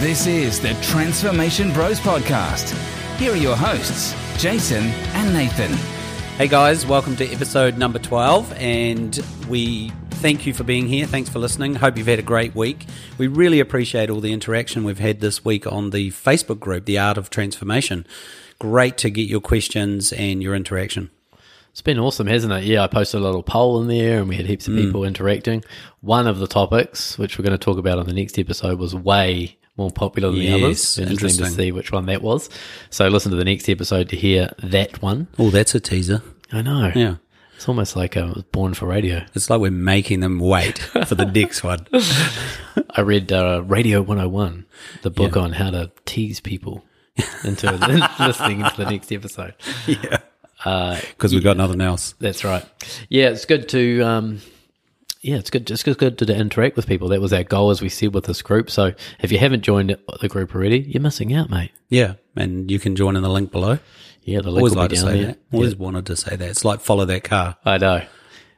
This is the Transformation Bros Podcast. Here are your hosts, Jason and Nathan. Hey guys, welcome to episode number 12, and we thank you for being here. Thanks for listening. Hope you've had a great week. We really appreciate all the interaction we've had this week on the Facebook group, The Art of Transformation. Great to get your questions and your interaction. It's been awesome, hasn't it? Yeah, I posted a little poll in there and we had heaps of Mm. people interacting. One of the topics, which we're going to talk about on the next episode, was way more popular than the Yes, others. Interesting, to see which one that was. So listen to the next episode to hear that one. Oh, that's a teaser. I know. Yeah. It's almost like I was born for radio. It's like we're making them wait for the next one. I read uh, Radio 101, the book on how to tease people into listening to the next episode. Yeah. Because we've got nothing else. That's right. Yeah, it's good to um, yeah, it's good. It's good, good to interact with people. That was our goal, as we said, with this group. So if you haven't joined the group already, you're missing out, mate. Yeah. And you can join in the link below. Yeah, the link Always will like to down say there. that. Always wanted to say that. It's like follow that car. I know.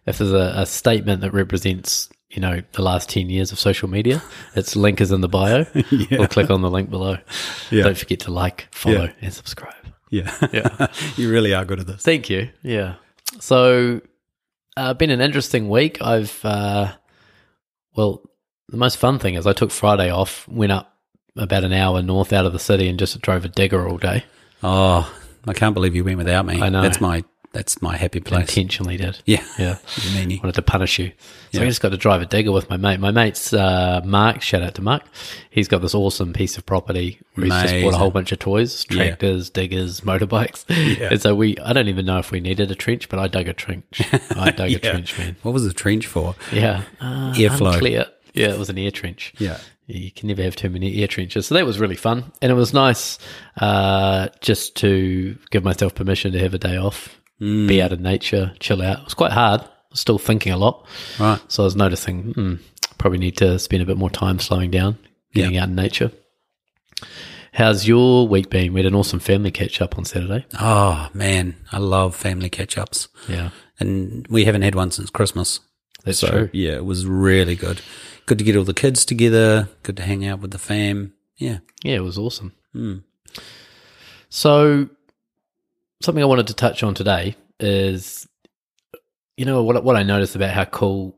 If there's a, a statement that represents, you know, the last ten years of social media, its link is in the bio. Or click on the link below. Yeah. Don't forget to like, follow, Yeah. and subscribe. Yeah. Yeah. you really are good at this. Thank you. Yeah. So, uh, been an interesting week. I've, uh, well, the most fun thing is I took Friday off, went up about an hour north out of the city, and just drove a digger all day. Oh, I can't believe you went without me. I know. That's my that's my happy place. Intentionally did. Yeah. Yeah. You mean? Wanted to punish you. So Yeah. I just got to drive a digger with my mate. My mate's uh, Mark. Shout out to Mark. He's got this awesome piece of property where he's just bought a whole bunch of toys, Yeah. tractors, diggers, motorbikes. Yeah. And so we, I don't even know if we needed a trench, but I dug a trench. I dug a trench, man. What was the trench for? Yeah. Uh, Airflow. unclear. Yeah, it was an air trench. Yeah. You can never have too many air trenches. So that was really fun. And it was nice uh, just to give myself permission to have a day off, Mm. be out in nature, chill out. It was quite hard. I was still thinking a lot. Right. So I was noticing, hmm, probably need to spend a bit more time slowing down, getting out in nature. How's your week been? We had an awesome family catch up on Saturday. Oh man, I love family catch ups. Yeah, And we haven't had one since Christmas. that's So true. yeah, it was really good. Good to get all the kids together, good to hang out with the fam. Yeah. Yeah, it was awesome. Hmm. So, something I wanted to touch on today is, you know, what what I notice about how cool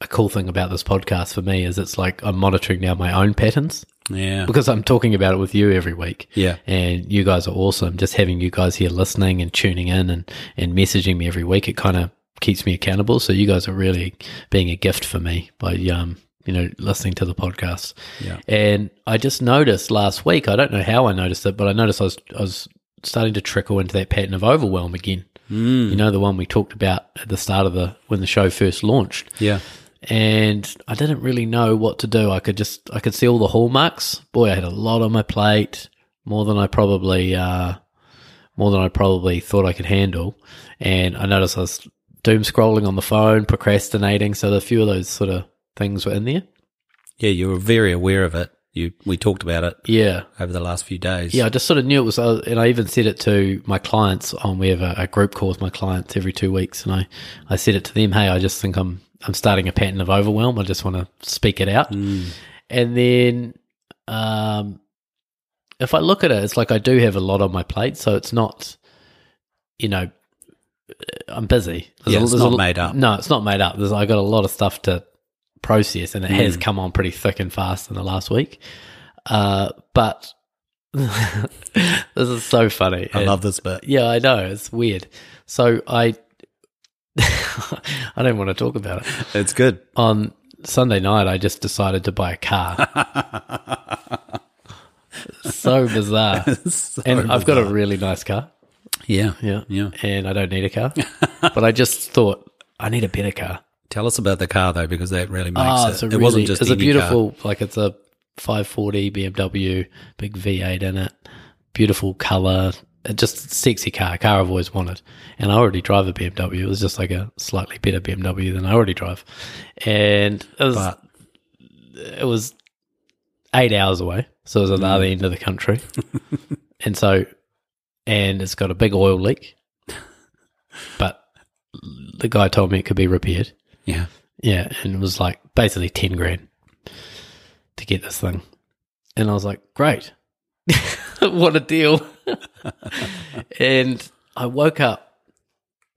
a cool thing about this podcast for me is it's like I'm monitoring now my own patterns Yeah. because I'm talking about it with you every week. Yeah. And you guys are awesome. Just having you guys here listening and tuning in and, and messaging me every week, it kind of keeps me accountable. So you guys are really being a gift for me by, um, you know, listening to the podcast. Yeah. And I just noticed last week, I don't know how I noticed it, but I noticed I was, I was starting to trickle into that pattern of overwhelm again. Mm. You know, the one we talked about at the start of the, when the show first launched Yeah. and I didn't really know what to do. I could just I could see all the hallmarks. Boy, I had a lot on my plate, more than I probably uh, more than I probably thought I could handle. And I noticed I was doom scrolling on the phone, procrastinating. So a few of those sort of things were in there. Yeah, you were very aware of it. You we talked about it Yeah, over the last few days. yeah. I just sort of knew it was, uh, and I even said it to my clients. On we have a, a group call with my clients every two weeks, and I I said it to them. Hey, I just think I'm I'm starting a pattern of overwhelm. I just want to speak it out. Mm. And then, um, if I look at it, it's like I do have a lot on my plate, so it's not, you know, I'm busy. Yeah, it's there's not made up. No, it's not made up. There's I got a lot of stuff to process, and it has Mm. come on pretty thick and fast in the last week. Uh, but this is so funny. I And- love this bit. Yeah, I know it's weird. So I, I don't want to talk about it It's good. on Sunday night, I just decided to buy a car. so bizarre. So and I've got a really nice car. Yeah. Yeah. Yeah. And I don't need a car. but I just thought I need a better car. Tell us about the car though, because that really makes Oh, it. it's a it really, wasn't just it's a beautiful, like it's a 540 BMW, big V8 in it, beautiful color, just sexy car, car I've always wanted. And I already drive a BMW. It was just like a slightly better BMW than I already drive. And it was, But it was eight hours away. So it was at the other mm. end of the country. and so, and it's got a big oil leak. But the guy told me it could be repaired. Yeah, Yeah. And it was like basically 10 grand to get this thing. And I was like, great. what a deal. and I woke up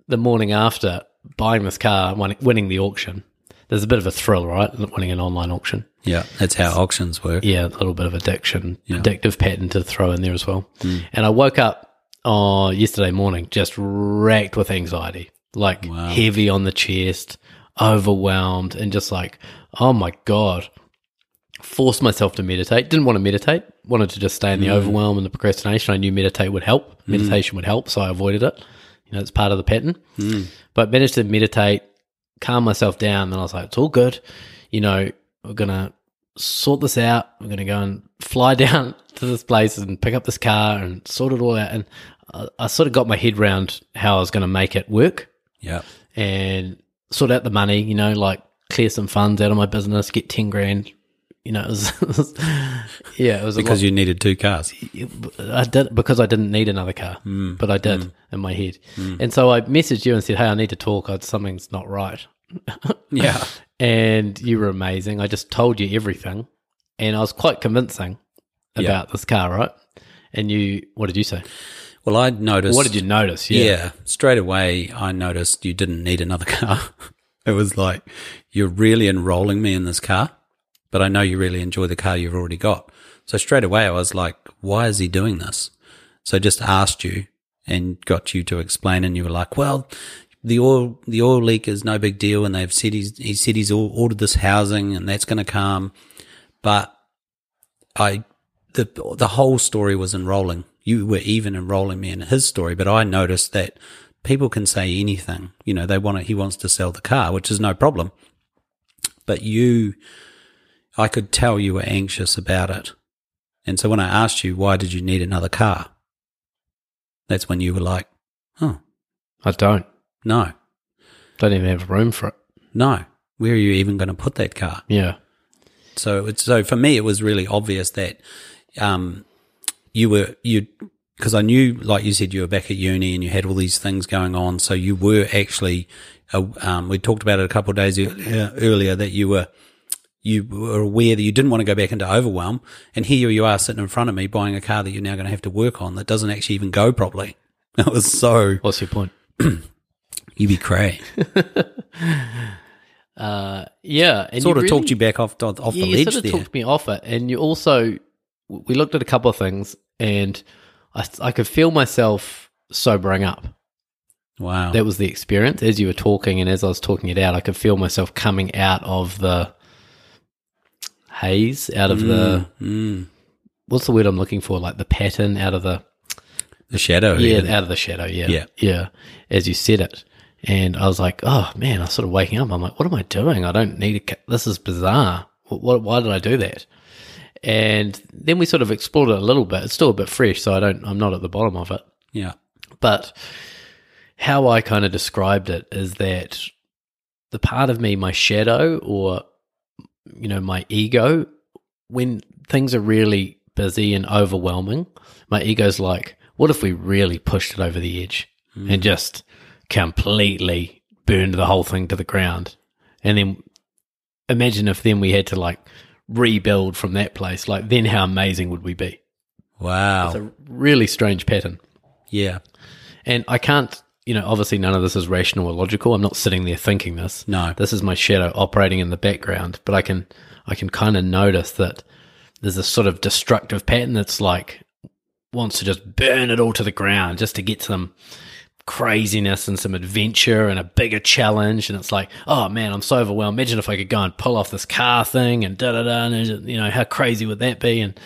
the morning after buying this car, win- winning the auction. There's a bit of a thrill, right? Winning an online auction. Yeah, that's how auctions work. Yeah, a little bit of addiction, Yeah. addictive pattern to throw in there as well. Mm. And I woke up oh, yesterday morning just racked with anxiety, like Wow. heavy on the chest, overwhelmed, and just like, oh my God. Forced myself to meditate. Didn't want to meditate. Wanted to just stay in the mm. overwhelm and the procrastination. I knew meditate would help. Mm. Meditation would help, so I avoided it. You know, it's part of the pattern. Mm. But managed to meditate, calm myself down. Then I was like, it's all good. You know, we're gonna sort this out. We're gonna go and fly down to this place and pick up this car and sort it all out. And I, I sort of got my head around how I was going to make it work Yeah. and sort out the money. You know, like clear some funds out of my business, get ten grand. You know, it was, yeah, it was Because you needed two cars. I did because I didn't need another car, mm, but I did mm. in my head. Mm. And so I messaged you and said, "Hey, I need to talk. Something's not right." Yeah. and you were amazing. I just told you everything, and I was quite convincing Yeah. about this car, right? And you, what did you say? Well, I noticed. What did you notice? Yeah. straight away I noticed you didn't need another car. it was like you're really enrolling me in this car, but I know you really enjoy the car you've already got. So straight away I was like, why is he doing this? So I just asked you and got you to explain, and you were like, well. The oil, the oil leak is no big deal, and they've said he's, he said he's ordered this housing, and that's going to come. But I the the whole story was enrolling. You were even enrolling me in his story, but I noticed that people can say anything. You know, they want to, he wants to sell the car, which is no problem. But you, I could tell you were anxious about it. And so when I asked you, why did you need another car? That's when you were like, oh, I don't. no, Don't even have room for it. no. Where are you even going to put that car? Yeah, So it's so for me, it was really obvious that um, you were you because I knew, like you said, you were back at uni and you had all these things going on. So you were actually, uh, um, we talked about it a couple of days earlier, earlier that you were you were aware that you didn't want to go back into overwhelm, and here you are sitting in front of me buying a car that you're now going to have to work on that doesn't actually even go properly. That was so what's your point? you be cray. Uh, yeah, and Sort of really- talked you back off off the yeah, you ledge sort of there. talked me off it, and you also we looked at a couple of things, and I I could feel myself sobering up. wow. That was the experience as you were talking, and as I was talking it out, I could feel myself coming out of the haze, out of the Mm. what's the word I'm looking for, like the pattern, out of the the shadow. yeah, even. out of the shadow, yeah, Yeah. yeah. As you said it, and I was like, oh man, I was sort of waking up. I'm like, what am I doing? I don't need a. ca- This is bizarre. What, what? Why did I do that? And then we sort of explored it a little bit. It's still a bit fresh, so I don't. I'm not at the bottom of it. yeah. But how I kind of described it is that the part of me, my shadow, or you know, my ego, when things are really busy and overwhelming, my ego's like, what if we really pushed it over the edge and mm. just completely burned the whole thing to the ground? And then imagine if then we had to like rebuild from that place. Like, then how amazing would we be? Wow. It's a really strange pattern. yeah. And I can't, you know, obviously none of this is rational or logical. I'm not sitting there thinking this. No. This is my shadow operating in the background, but I can I can kind of notice that there's a sort of destructive pattern that's like wants to just burn it all to the ground just to get some craziness and some adventure and a bigger challenge. And it's like oh man i'm so overwhelmed. Imagine if i could go and pull off this car thing and da da da and you know how crazy would that be? And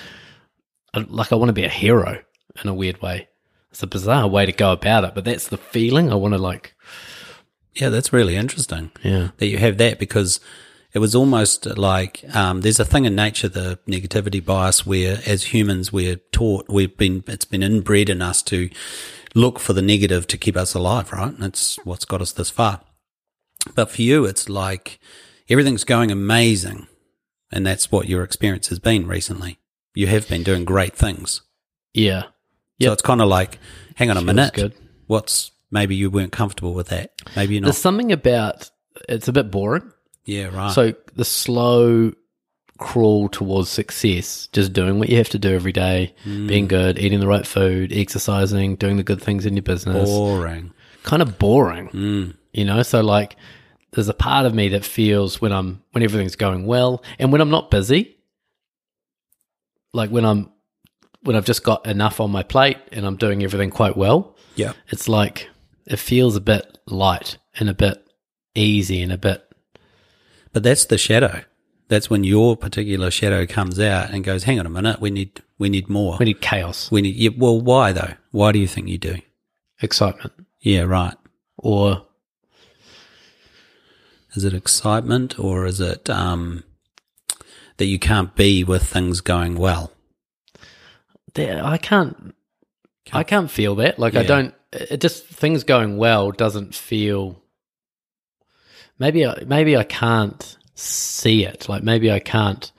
I, like i want to be a hero in a weird way. It's a bizarre way to go about it but that's the feeling. I want to like Yeah, that's really interesting yeah. that you have that because it was almost like um, there's a thing in nature, the negativity bias, where as humans we're taught, we've been, it's been inbred in us to look for the negative to keep us alive, right? And it's what's got us this far. But for you, it's like everything's going amazing. And that's what your experience has been recently. You have been doing great things. yeah So it's kind of like, hang on a Feels minute. good. What's maybe you weren't comfortable with that? Maybe you're not. there's something about it's a bit boring yeah, right. So the slow, crawl towards success, just doing what you have to do every day, being mm. good, eating the right food, exercising, doing the good things in your business, Boring. kind of boring. Mm. You know, so like there's a part of me that feels when I'm when everything's going well and when I'm not busy, like when I'm when I've just got enough on my plate and I'm doing everything quite well, Yeah. it's like it feels a bit light and a bit easy and a bit But that's the shadow. That's when your particular shadow comes out and goes, hang on a minute, we need, we need more. we need chaos, We need, yeah, well, why though? Why do you think you do? excitement, Yeah, right. or Is it excitement or is it, um, that you can't be with things going well? there, I can't I can't feel that. Like I don't it just things going well doesn't feel maybe I, maybe I can't see it. Like maybe I can't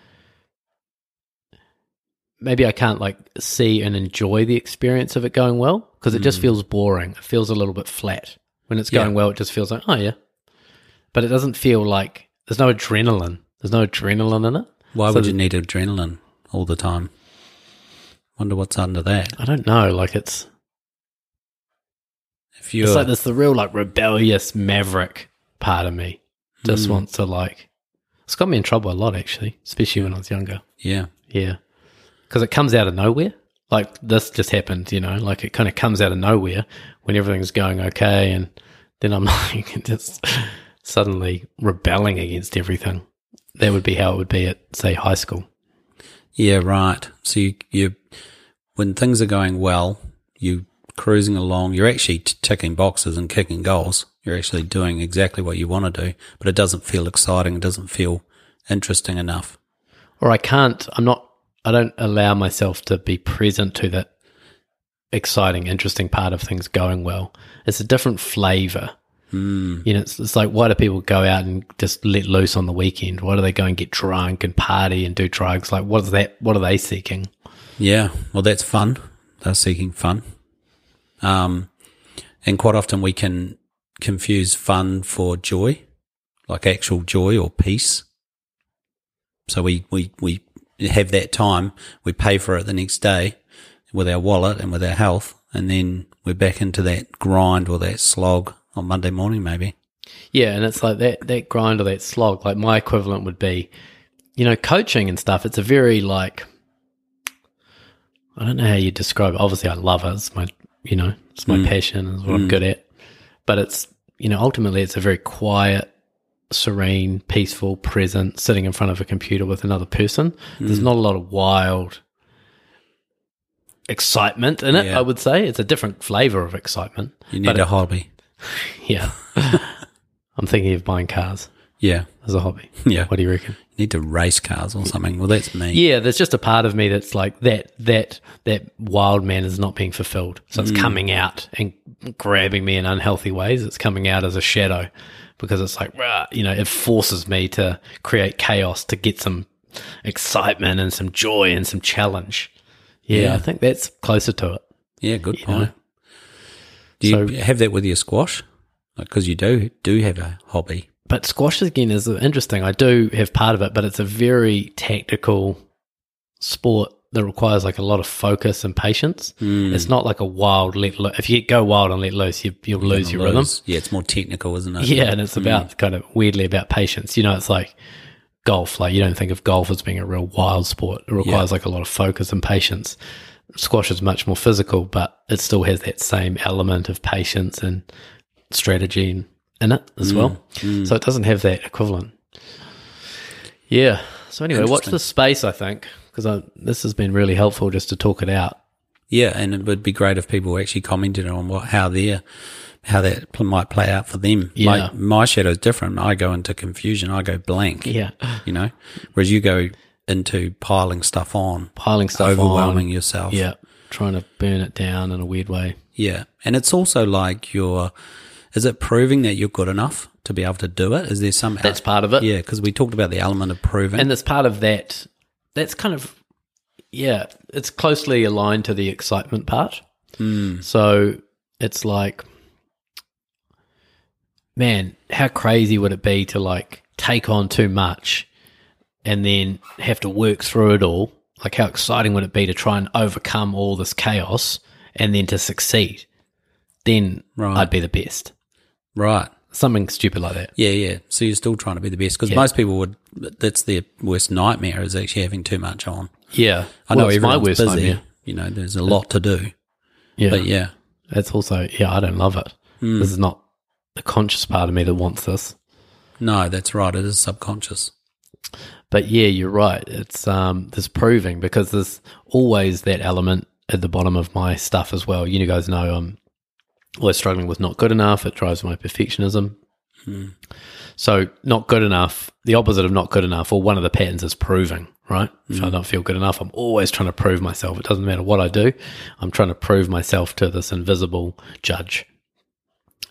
maybe I can't like see and enjoy the experience of it going well because it just feels boring. It feels a little bit flat. When it's Mm. Yeah. going well, it just feels like, oh yeah. But it doesn't feel like there's no adrenaline. There's no adrenaline in it. Why So would you need adrenaline all the time? Wonder what's under that. I don't know. Like it's If you're, It's like there's the real like rebellious maverick part of me just Hmm. wants to like. It's got me in trouble a lot actually, especially when I was younger. yeah, Yeah, because it comes out of nowhere. Like this just happened, you know. Like it kind of comes out of nowhere when everything's going okay, and then I'm like just suddenly rebelling against everything. That would be how it would be at say high school. Yeah, right. So you, you, when things are going well, you cruising along. You're actually ticking boxes and kicking goals. You're actually doing exactly what you want to do, but it doesn't feel exciting. It doesn't feel interesting enough. or I can't. I'm not. I don't allow myself to be present to that exciting, interesting part of things going well. It's a different flavor. Mm. You know, it's, it's like why do people go out and just let loose on the weekend? Why do they go and get drunk and party and do drugs? Like, what is that? What are they seeking? Yeah, well, that's fun. They're seeking fun. Um, and quite often we can confuse fun for joy, like actual joy or peace. So we, we, we have that time, we pay for it the next day with our wallet and with our health, and then we're back into that grind or that slog on Monday morning, maybe. Yeah, and it's like that that grind or that slog. Like my equivalent would be, you know, coaching and stuff. It's a very like I don't know how you describe it. Obviously I love it. It's my you know, it's my mm. passion, it's what I'm mm. good at. But it's you know, ultimately it's a very quiet, serene, peaceful, present, sitting in front of a computer with another person. There's mm. not a lot of wild excitement in it, Yeah. I would say. It's a different flavour of excitement. You need a it- hobby. Yeah. I'm thinking of buying cars Yeah. as a hobby. Yeah. What do you reckon? You need to race cars or something. Well, that's me. Yeah, there's just a part of me that's like that that that wild man is not being fulfilled. So it's mm. coming out and grabbing me in unhealthy ways. It's coming out as a shadow because it's like rah, you know, it forces me to create chaos to get some excitement and some joy and some challenge. Yeah, Yeah. I think that's closer to it. Yeah, good know? point. Do you So- have that with your squash? Because you do do have a hobby. But squash again is interesting. I do have part of it, but it's a very tactical sport that requires like a lot of focus and patience. Hmm. It's not like a wild let loose. If you go wild and let loose, you, you'll lose your rhythm. Yeah, it's more technical, isn't it? Yeah, and it's hmm. about kind of weirdly about patience. You know, it's like golf. Like you don't think of golf as being a real wild sport. It requires like a lot of focus and patience. Squash is much more physical, but it still has that same element of patience and strategy in, in it as mm. well. Mm. So it doesn't have that equivalent. Yeah. So anyway, watch the space. I think because this has been really helpful just to talk it out. Yeah, and it would be great if people actually commented on what how their how that pl- might play out for them. Yeah. My, my shadow is different. I go into confusion. I go blank. Yeah. You know, whereas you go into piling stuff on, Piling stuff overwhelming on. yourself. Yeah. Trying to burn it down in a weird way. Yeah. And it's also like you're, is it proving that you're good enough to be able to do it? Is there some, That's part of it. yeah, because we talked about the element of proving. and there's part of that that's kind of yeah it's closely aligned to the excitement part hmm. so it's like man how crazy would it be to like take on too much and then have to work through it all, like how exciting would it be to try and overcome all this chaos and then to succeed? Then Right. I'd be the best. Right. Something stupid like that. Yeah, yeah. So you're still trying to be the best because most people would. That's their worst nightmare is actually having too much on. Yeah. I know Well, it's my worst busy. nightmare. You know, there's a lot to do. Yeah. But yeah, It's also, yeah, I don't love it. Hmm. This is not the conscious part of me that wants this. no, that's right. It is subconscious. But yeah, you're right. It's um there's proving because there's always that element at the bottom of my stuff as well. You guys know I'm always struggling with not good enough. It drives my perfectionism. So not good enough, the opposite of not good enough, or one of the patterns is proving, right? If I mm. don't feel good enough, I'm always trying to prove myself. It doesn't matter what I do. I'm trying to prove myself to this invisible judge.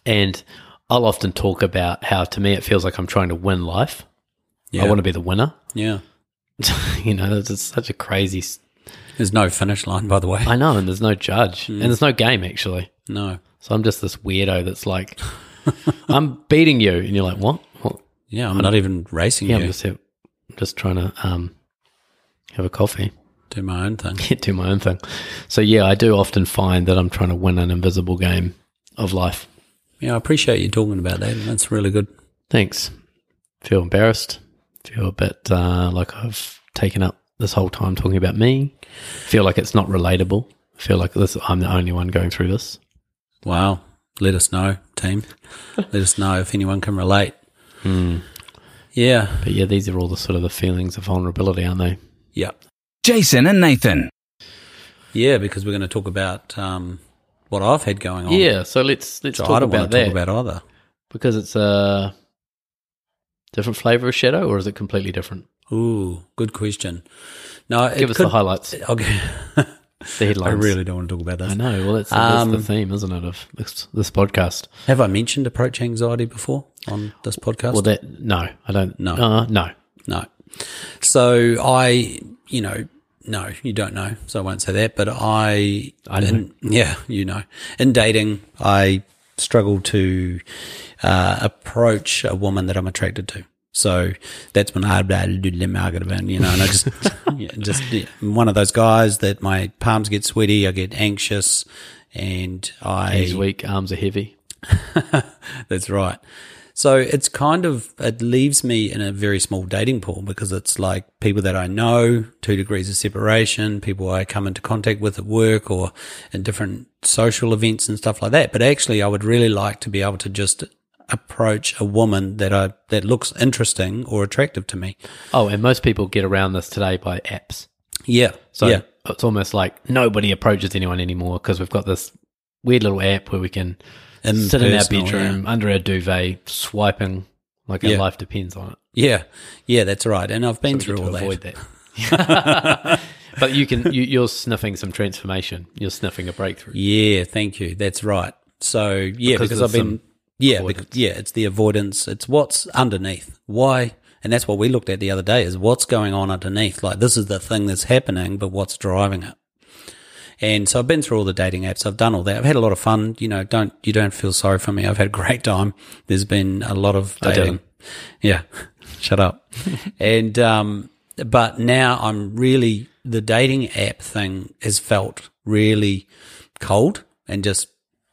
And I'll often talk about how to me it feels like I'm trying to win life. Yeah. I want to be the winner. Yeah. you know, it's such a crazy. There's no finish line, by the way. I know, and there's no judge, mm. and there's no game actually. no. So I'm just this weirdo that's like, I'm beating you, and you're like, what? what? Yeah, I'm not even racing Yeah, you. I'm just just trying to um have a coffee, do my own thing. do my own thing. So yeah, I do often find that I'm trying to win an invisible game of life. Yeah, I appreciate you talking about that. That's really good. Thanks. Feel embarrassed. Feel a bit uh, like I've taken up this whole time talking about me. Feel like it's not relatable. Feel like this. I'm the only one going through this. Wow. Let us know, team. Let us know if anyone can relate. Hmm. Yeah. But yeah, these are all the sort of the feelings of vulnerability, aren't they? Yeah. Jason and Nathan. Yeah, because we're going to talk about um, what I've had going on. Yeah. So let's let's So talk I don't about want to that talk about either. because it's a different flavor of shadow, or is it completely different? Ooh, good question. No, it Give us could, the highlights, Okay. the headlines. I really don't want to talk about this. I know. Well, that's, that's the Um, theme, isn't it, of this, this podcast? Have I mentioned approach anxiety before on this podcast? Well, that no, I don't. No. uh, no. No. So I, you know, no, you don't know, so I won't say that. But I, I in- yeah, you know, in dating, I struggle to uh, approach a woman that I'm attracted to. So that's when I, do the marketing, you know, and I just, yeah, just yeah, one of those guys that my palms get sweaty, I get anxious, and I weak, arms are heavy. that's right. So it's kind of it leaves me in a very small dating pool because it's like people that I know, two degrees of separation, people I come into contact with at work or in different social events and stuff like that. But actually I would really like to be able to just approach a woman that I that looks interesting or attractive to me. Oh, and most people get around this today by apps. Yeah. So yeah. it's almost like nobody approaches anyone anymore because we've got this weird little app where we can sit in our bedroom under our duvet, swiping like our Yeah. life depends on it. Yeah. Yeah, that's right. And I've been We through all to that. avoid that. but you can. You, you're sniffing some transformation. You're sniffing a breakthrough. Yeah, thank you. That's right. So yeah, Because because, I've been yeah, yeah, it's the avoidance. It's what's underneath. Why? And that's what we looked at the other day is what's going on underneath. Like this is the thing that's happening, but what's driving it? And so I've been through all the dating apps. I've done all that. I've had a lot of fun. You know, don't you don't feel sorry for me. I've had a great time. There's been a lot of dating. Yeah, shut up. and um, but now I'm really the dating app thing has felt really cold and just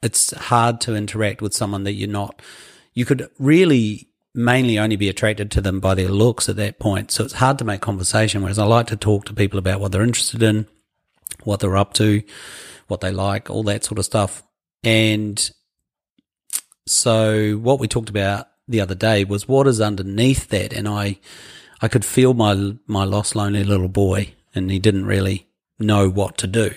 it's hard to interact with someone that you're not. You could really mainly only be attracted to them by their looks at that point. So it's hard to make conversation. Whereas I like to talk to people about what they're interested in, what they're up to, what they like, all that sort of stuff. And so what we talked about the other day was what is underneath that. And I, I could feel my, my lost, lonely little boy and he didn't really know what to do.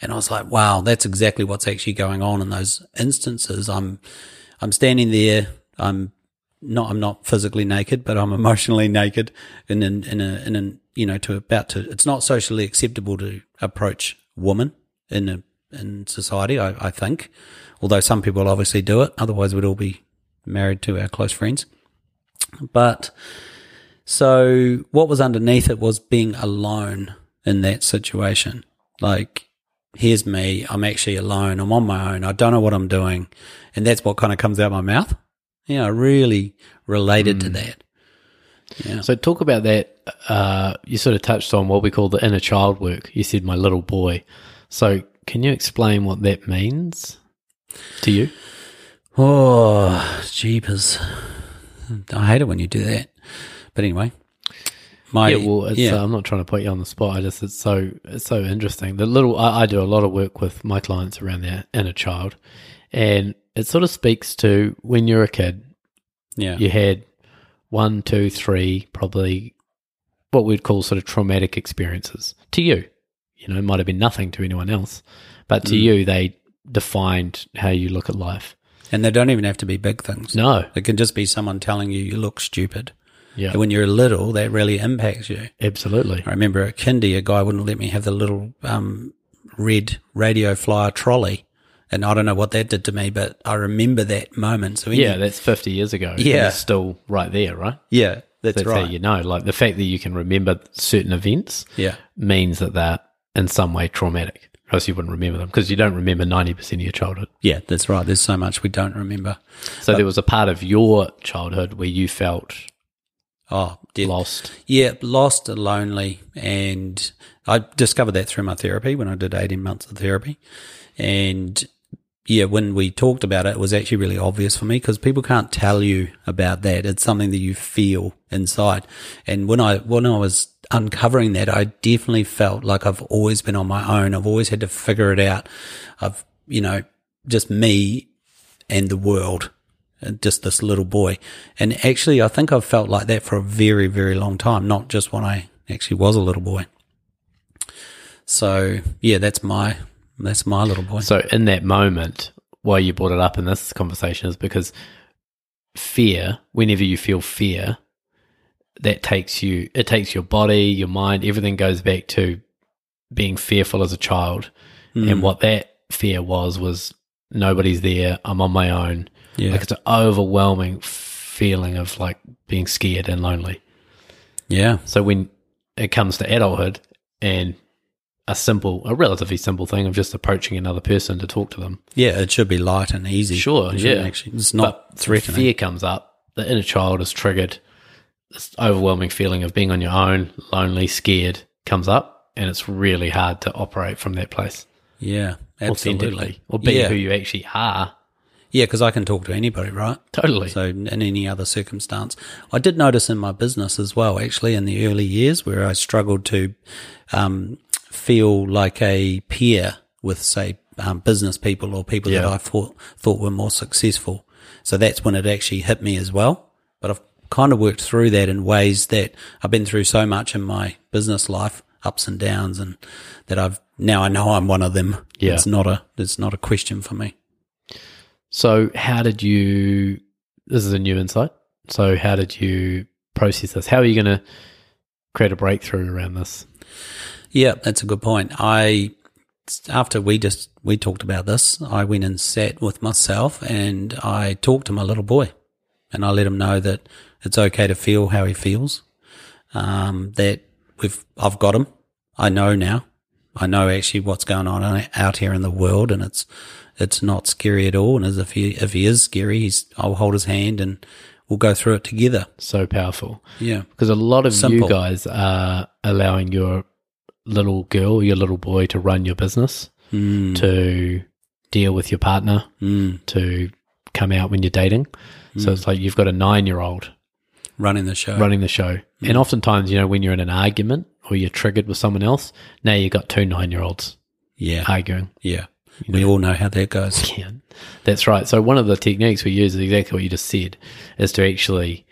And I was like, wow, that's exactly what's actually going on in those instances. I'm, I'm standing there. I'm not, I'm not physically naked, but I'm emotionally naked in, in, in a, in a, you know, to about to, it's not socially acceptable to approach women in a, in society, I, I think. Although some people obviously do it. Otherwise we'd all be married to our close friends. But so what was underneath it was being alone in that situation. Like, here's me. I'm actually alone. I'm on my own. I don't know what I'm doing. And that's what kind of comes out of my mouth. Yeah, I really related to that. Yeah. So talk about that. Uh, you sort of touched on what we call the inner child work. You said my little boy. So can you explain what that means to you? Oh, jeepers. I hate it when you do that. But anyway, my yeah, well, yeah. Uh, I'm not trying to put you on the spot. I just it's so it's so interesting. The little I, I do a lot of work with my clients around their inner child, and it sort of speaks to when you're a kid. yeah, You had one, two, three, probably what we'd call sort of traumatic experiences to you. You know, it might have been nothing to anyone else, but Mm. to you, they defined how you look at life. and they don't even have to be big things. No, It can just be someone telling you you look stupid. Yeah, And when you're little, that really impacts you. absolutely. I remember at kindy, a guy wouldn't let me have the little um, red radio flyer trolley. And I don't know what that did to me, but I remember that moment. So Yeah, any- that's 50 years ago. Yeah. it's still right there, right? yeah, that's, That's right. how you know. Like the fact that you can remember certain events yeah, means that they're in some way traumatic. Or else you wouldn't remember them because you don't remember 90% of your childhood. yeah, that's right. There's so much we don't remember. So there was a part of your childhood where you felt Oh, lost. Yeah, lost, lonely, and I discovered that through my therapy when I did eighteen months of therapy, and yeah, when we talked about it, it was actually really obvious for me because people can't tell you about that. It's something that you feel inside, and when I when I was uncovering that, I definitely felt like I've always been on my own. I've always had to figure it out. I've you know just me and the world just this little boy. And actually, I think I've felt like that for a very, very long time, not just when I actually was a little boy. So yeah, that's my that's my little boy. So in that moment, why you brought it up in this conversation is because fear, whenever you feel fear, that takes you, it takes your body, your mind, everything goes back to being fearful as a child. Hmm. And what that fear was, was nobody's there. I'm on my own. Yeah. Like it's an overwhelming feeling of like being scared and lonely. Yeah, So when it comes to adulthood and a simple, a relatively simple thing of just approaching another person to talk to them, yeah, it should be light and easy. Sure, It yeah. Actually, it's not but threatening. fear comes up, the inner child is triggered. This overwhelming feeling of being on your own, lonely, scared comes up, and it's really hard to operate from that place Yeah, absolutely. authentically or be yeah, who you actually are. Yeah, because I can talk to anybody, right? Totally. So in any other circumstance, I did notice in my business as well. Actually, in the early years where I struggled to um, feel like a peer with, say, um, business people or people that I thought thought were more successful. So that's when it actually hit me as well. But I've kind of worked through that in ways that I've been through so much in my business life, ups and downs, and that I've now I know I'm one of them. Yeah. It's not a it's not a question for me. So, how did you? This is a new insight. So, how did you process this? How are you going to create a breakthrough around this? Yeah, that's a good point. I after we just we talked about this, I went and sat with myself and I talked to my little boy, and I let him know that it's okay to feel how he feels. Um, that we've I've got him. I know now. I know actually what's going on out here in the world, and it's it's not scary at all. And as if he if he is scary, he's I'll hold his hand and we'll go through it together. So powerful. Yeah, Because a lot of Simple. you guys are allowing your little girl, your little boy to run your business, mm, to deal with your partner, mm, to come out when you're dating. So it's like you've got a nine year old running the show. running the show. And oftentimes, you know, when you're in an argument or you're triggered with someone else, now you've got two nine year olds Yeah, arguing. yeah. We all know how that goes. Yeah, that's right. So one of the techniques we use is exactly what you just said, is to actually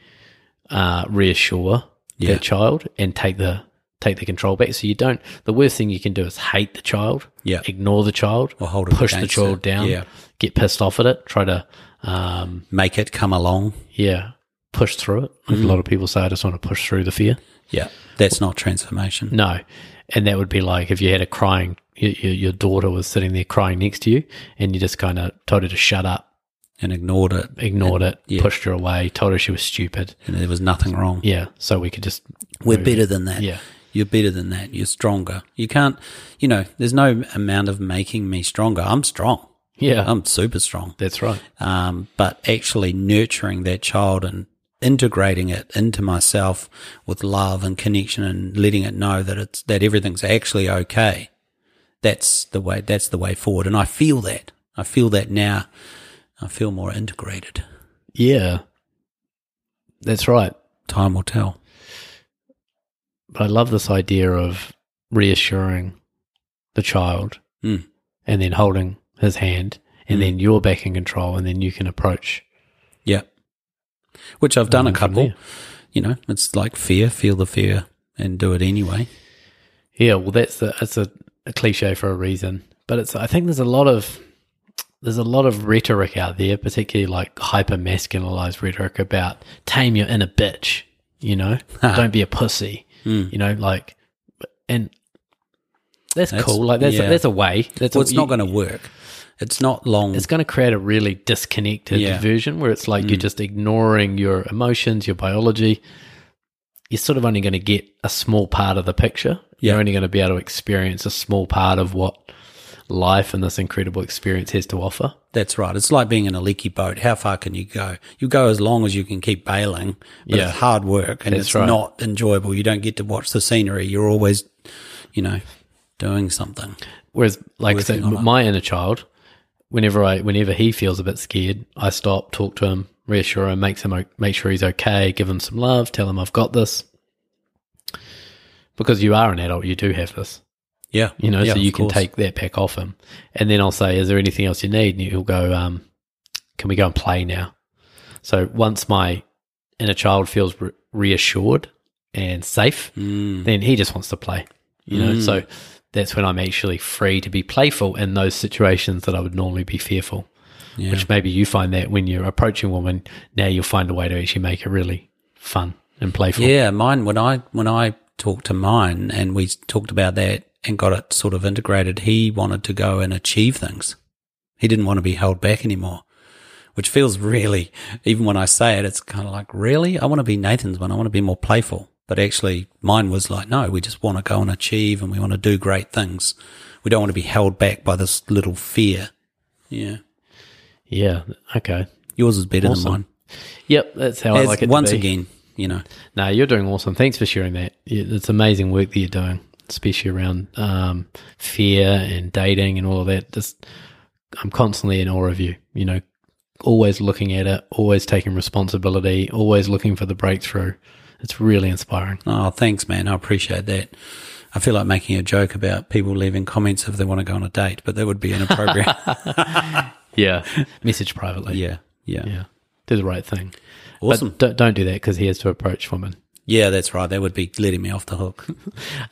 uh, reassure Yeah. that child and take the take the control back. So you don't. The worst thing you can do is hate the child, Yeah. ignore the child, Or hold push the child it. down, Yeah. get pissed off at it, try to, um, Make it come along. yeah, push through it. Like Mm-hmm. A lot of people say, I just want to push through the fear. Yeah. That's not transformation. No. And that would be like if you had a crying, your, your, your daughter was sitting there crying next to you and you just kind of told her to shut up, And ignored it. ignored it, yeah. pushed her away, told her she was stupid. And there was nothing wrong. Yeah. So we could just, We're better than that. Yeah. You're better than that. You're stronger. You can't, you know, there's no amount of making me stronger. I'm strong. yeah, I'm super strong. that's right. Um, but actually nurturing that child and integrating it into myself with love and connection and letting it know that it's that everything's actually okay. That's the way that's the way forward. And I feel that. I feel that now. I feel more integrated. Yeah. That's right. Time will tell. But I love this idea of reassuring the child Mm. and then holding his hand and Mm. then you're back in control and then you can approach. Which I've done a couple. You know, it's like fear, feel the fear and do it anyway. Yeah, well that's the that's a, a cliche for a reason. But it's I think there's a lot of there's a lot of rhetoric out there, particularly like hyper masculinized rhetoric about tame your inner bitch, you know? Don't be a pussy. Mm. You know, like and that's, That's- cool. Like that's yeah. a, that's a way. That's Well, a, it's not going to work. It's not long. it's going to create a really disconnected Yeah. Mm. version where it's like you're just ignoring your emotions, your biology. You're sort of only going to get a small part of the picture. You're only going to be able to experience a small part of what life and this incredible experience has to offer. That's right. It's like being in a leaky boat. How far can you go? You go as long as you can keep bailing, but Yeah. it's hard work and That's it's right. not enjoyable. You don't get to watch the scenery. You're always, you know, doing something. Whereas, like, so Working on it. my inner child, whenever I, whenever he feels a bit scared, I stop, talk to him, reassure him, makes him, make sure he's okay, give him some love, tell him I've got this. Because you are an adult, you do have this. Yeah. you know, Yeah, so you can course. take that pack off him. And then I'll say, is there anything else you need? And he'll go, um, can we go and play now? So once my inner child feels re- reassured and safe, Mm. then he just wants to play, you know? So that's when I'm actually free to be playful in those situations that I would normally be fearful. Yeah. Which maybe you find that when you're approaching a woman, now you'll find a way to actually make it really fun and playful. Yeah, mine when I when I talked to mine and we talked about that and got it sort of integrated, he wanted to go and achieve things. He didn't want to be held back anymore. Which feels really even when I say it, it's kind of like, really? I want to be Nathan's one. I want to be more playful. But actually mine was like, no, we just want to go and achieve and we want to do great things. We don't want to be held back by this little fear. Yeah. Yeah. Okay. Yours is better Awesome. than mine. Yep. That's how I As- like it. once again, you know. No, you're doing awesome. Thanks for sharing that. It's amazing work that you're doing, especially around um, fear and dating and all of that. Just, I'm constantly in awe of you. You know, always looking at it, always taking responsibility, always looking for the breakthrough. It's really inspiring. Oh, thanks, man. I appreciate that. I feel like making a joke about people leaving comments if they want to go on a date, but that would be inappropriate. Yeah. Message privately. yeah, yeah, Yeah. Do the right thing. Awesome. But don't, don't do that because he has to approach women. Yeah, that's right. That would be letting me off the hook.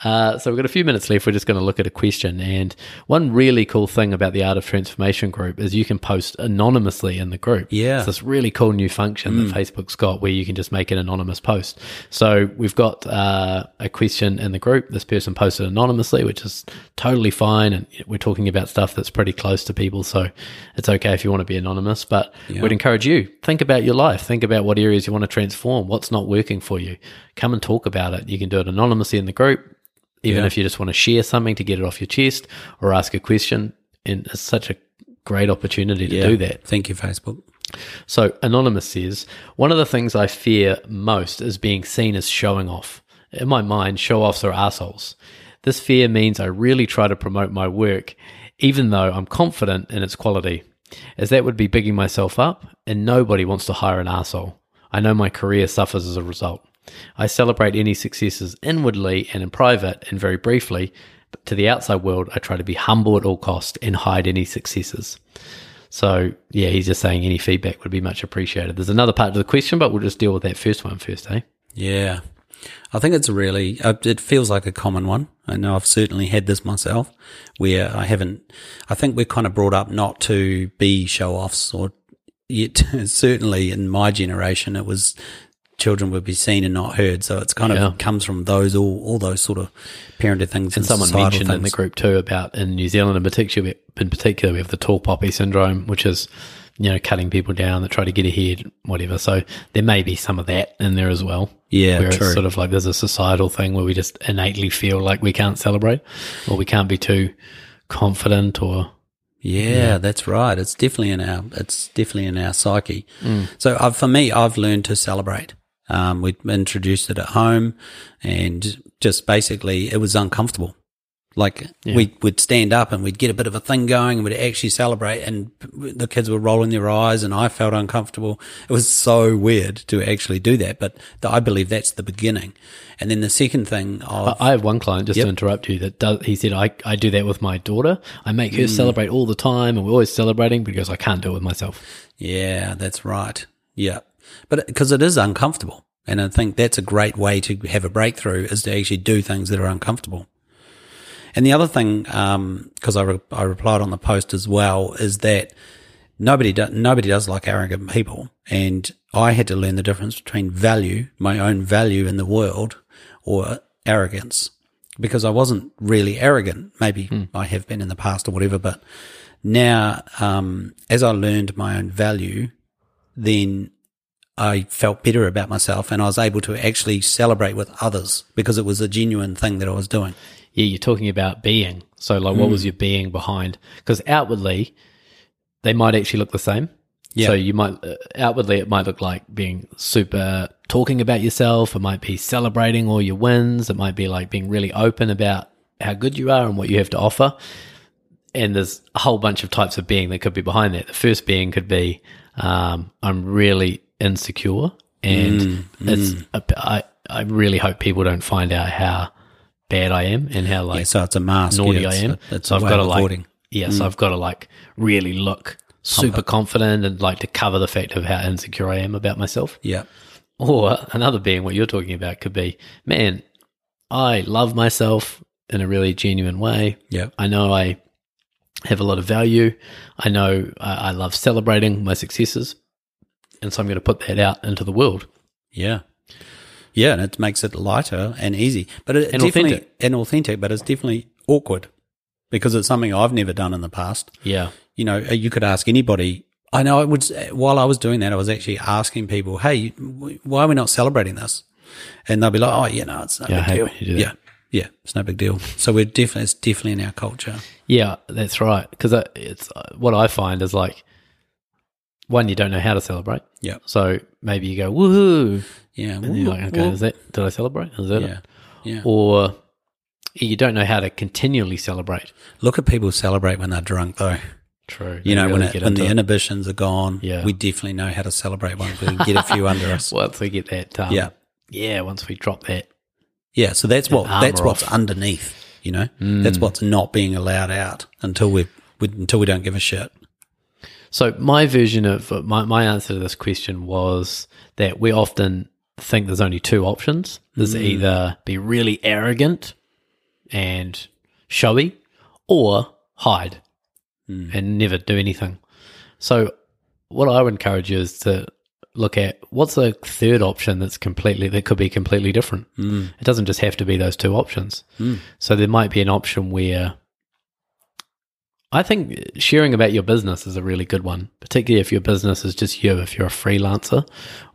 Uh, so we've got a few minutes left. We're just going to look at a question. And one really cool thing about the Art of Transformation group is you can post anonymously in the group. Yeah. It's this really cool new function that Facebook's got where you can just make an anonymous post. So we've got uh, a question in the group. This person posted anonymously, which is totally fine. And we're talking about stuff that's pretty close to people. So it's okay if you want to be anonymous. But we'd encourage you think about your life. Think about what areas you want to transform. What's not working for you. Come and talk about it. You can do it anonymously in the group even Yeah. if you just want to share something to get it off your chest or ask a question. And it's such a great opportunity to Yeah. do that. Thank you, Facebook. So, Anonymous says, one of the things I fear most is being seen as showing off. In my mind, show offs are assholes. This fear means I really try to promote my work, even though I'm confident in its quality, as that would be bigging myself up, and nobody wants to hire an asshole. I know my career suffers as a result. I celebrate any successes inwardly and in private and very briefly, but to the outside world, I try to be humble at all cost and hide any successes. So yeah, he's just saying any feedback would be much appreciated. There's another part to the question, but we'll just deal with that first one first, eh? Yeah. I think it's really, uh, it feels like a common one. I know I've certainly had this myself where I haven't, I think we're kind of brought up not to be show offs or yet certainly in my generation, it was children would be seen and not heard. So it's kind of Yeah. comes from those, all, all those sort of parenting things and, And someone mentioned in the group too about in New Zealand in particular, in particular, we have the tall poppy syndrome, which is you know cutting people down that try to get ahead, whatever. So there may be some of that in there as well. Yeah, where true. it's sort of like there's a societal thing where we just innately feel like we can't celebrate or we can't be too confident or Yeah, that's right. It's definitely in our it's definitely in our psyche. So uh, for me, I've learned to celebrate. Um, we introduced it at home, and just basically it was uncomfortable. Like we would stand up and we'd get a bit of a thing going and we'd actually celebrate, and the kids were rolling their eyes, and I felt uncomfortable. It was so weird to actually do that, but th- I believe that's the beginning. And then the second thing of I I have one client just Yep. to interrupt you that does. He said I, I do that with my daughter. I make Mm. her celebrate all the time, and we're always celebrating because I can't do it with myself. Yeah, that's right. Yeah. But because it is uncomfortable. And I think that's a great way to have a breakthrough is to actually do things that are uncomfortable. And the other thing, because I, re- I replied on the post as well, is that nobody do- nobody does like arrogant people, and I had to learn the difference between value, my own value in the world, or arrogance, because I wasn't really arrogant. Maybe I have been in the past or whatever, but now um, as I learned my own value, then I felt better about myself, and I was able to actually celebrate with others because it was a genuine thing that I was doing. Yeah, you're talking about being. So, like, what Mm. was your being behind? Because outwardly, they might actually look the same. Yeah. So you might uh, outwardly it might look like being super talking about yourself. It might be celebrating all your wins. It might be like being really open about how good you are and what you have to offer. And there's a whole bunch of types of being that could be behind that. The first being could be um, I'm really insecure, and Mm, it's a, I I really hope people don't find out how bad I am and how like Yeah, so it's a mask. naughty yeah, I am. a- so I've got to like, avoiding. yeah, so I've got to like really look super confident and like to cover the fact of how insecure I am about myself. Yeah, Or another being what you're talking about could be, man, I love myself in a really genuine way. yeah, I know I have a lot of value. I know I, I love celebrating my successes. And so I'm going to put that out into the world. yeah, yeah, and it makes it lighter and easy, but it And definitely authentic. and authentic. But it's definitely awkward because it's something I've never done in the past. Yeah. you know, you could ask anybody. I know I would, while I was doing that, I was actually asking people, Hey, why are we not celebrating this? And they'll be like, Oh, you know, it's no Yeah, big deal. when you do that. Yeah. Yeah. It's no big deal. So we're definitely, it's definitely in our culture. Yeah, that's right. Because it's what I find is like, one, you don't know how to celebrate. Yeah. So maybe you go, woohoo. Yeah. And you're like, okay, is that, did I celebrate? Is that yeah. it? Yeah. Or you don't know how to continually celebrate. Look at people celebrate when they're drunk though. True. You know, when, it, when the it. inhibitions are gone, Yeah. we definitely know how to celebrate once we get a few under us. once we get that, um, Yeah. yeah, once we drop that, Yeah. So that's what, that's what's off. underneath, you know, that's what's not being allowed out until we, we until we don't give a shit. So my version of uh, my, my answer to this question was that we often think there's only two options. There's hmm. either be really arrogant and showy or hide hmm. and never do anything. So what I would encourage you is to look at what's the third option that's completely that could be completely different. Hmm. It doesn't just have to be those two options. So there might be an option where I think sharing about your business is a really good one, particularly if your business is just you. If you're a freelancer,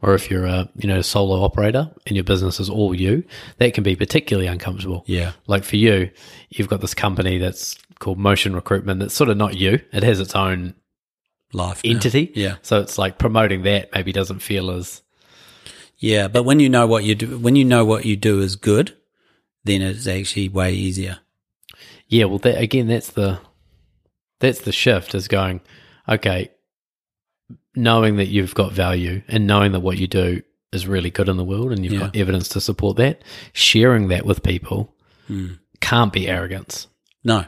or if you're a you know solo operator and your business is all you, that can be particularly uncomfortable. Yeah. Like for you, you've got this company that's called Motion Recruitment. That's sort of not you. It has its own Life. now. entity. Yeah. So it's like promoting that maybe doesn't feel as Yeah, but when you know what you do, when you know what you do is good, then it's actually way easier. Yeah, well, that, again, that's the that's the shift is going. Okay, knowing that you've got value and knowing that what you do is really good in the world, and you've Yeah. got evidence to support that. Sharing that with people Hmm. can't be arrogance. No,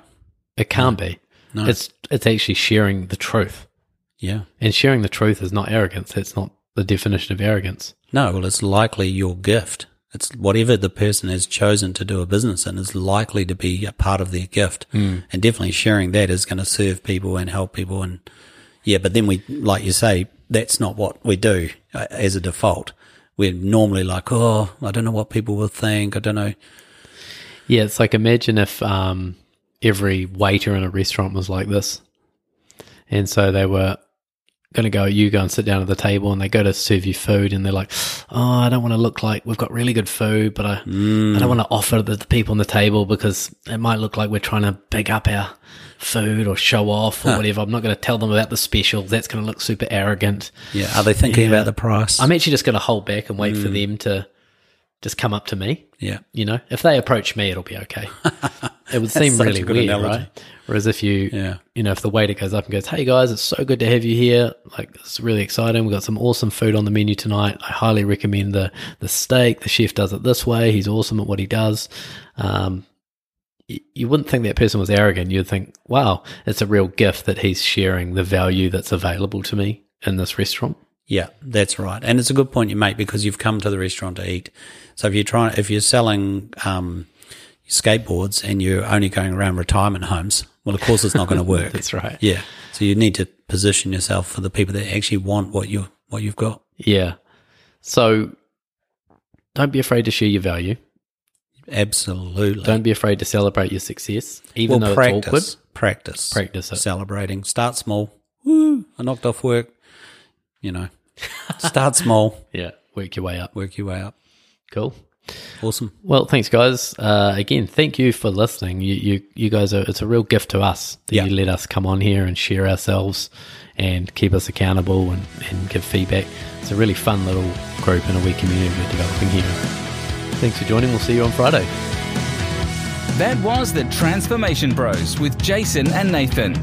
It can't be. no, It's it's actually sharing the truth, yeah, and sharing the truth is not arrogance. That's not the definition of arrogance. no. Well, it's likely your gift. It's whatever the person has chosen to do a business in is likely to be a part of their gift, and definitely sharing that is going to serve people and help people. And yeah, but then we, like you say, that's not what we do uh, as a default. We're normally like, oh, I don't know what people will think. I don't know. Yeah, it's like imagine if um, every waiter in a restaurant was like this, and so they were going to go, you go and sit down at the table and they go to serve you food and they're like, oh, I don't want to look like we've got really good food, but I, I don't mm. want to offer the, the people on the table because it might look like we're trying to big up our food or show off or whatever. I'm not going to tell them about the special. That's going to look super arrogant. Yeah. Are they thinking about the price? I'm actually just going to hold back and wait for mm. them to just come up to me. yeah. You know, if they approach me, it'll be okay. It would seem really weird, analogy. right? Whereas if you, Yeah. you know, if the waiter goes up and goes, "Hey guys, it's so good to have you here. Like, it's really exciting. We've got some awesome food on the menu tonight. I highly recommend the the steak. The chef does it this way. He's awesome at what he does." Um, you wouldn't think that person was arrogant. You'd think, "Wow, it's a real gift that he's sharing the value that's available to me in this restaurant." Yeah, that's right, and it's a good point you make because you've come to the restaurant to eat. So if you're trying, if you're selling um, skateboards and you're only going around retirement homes, well, of course it's not going to work. That's right. Yeah, so you need to position yourself for the people that actually want what you what you've got. Yeah. So don't be afraid to share your value. Absolutely. Don't be afraid to celebrate your success, even well, though practice, it's awkward. practice, Practice it. celebrating. Start small. Woo! I knocked off work. You know, start small, Yeah, work your way up. work your way up. Cool. Awesome. Well, thanks, guys. Uh, again, thank you for listening. You, you, you guys are. It's a real gift to us that Yeah. you let us come on here and share ourselves and keep us accountable and, and give feedback. It's a really fun little group and a wee community we're developing here. Thanks for joining. We'll see you on Friday. That was the Transformation Bros with Jason and Nathan.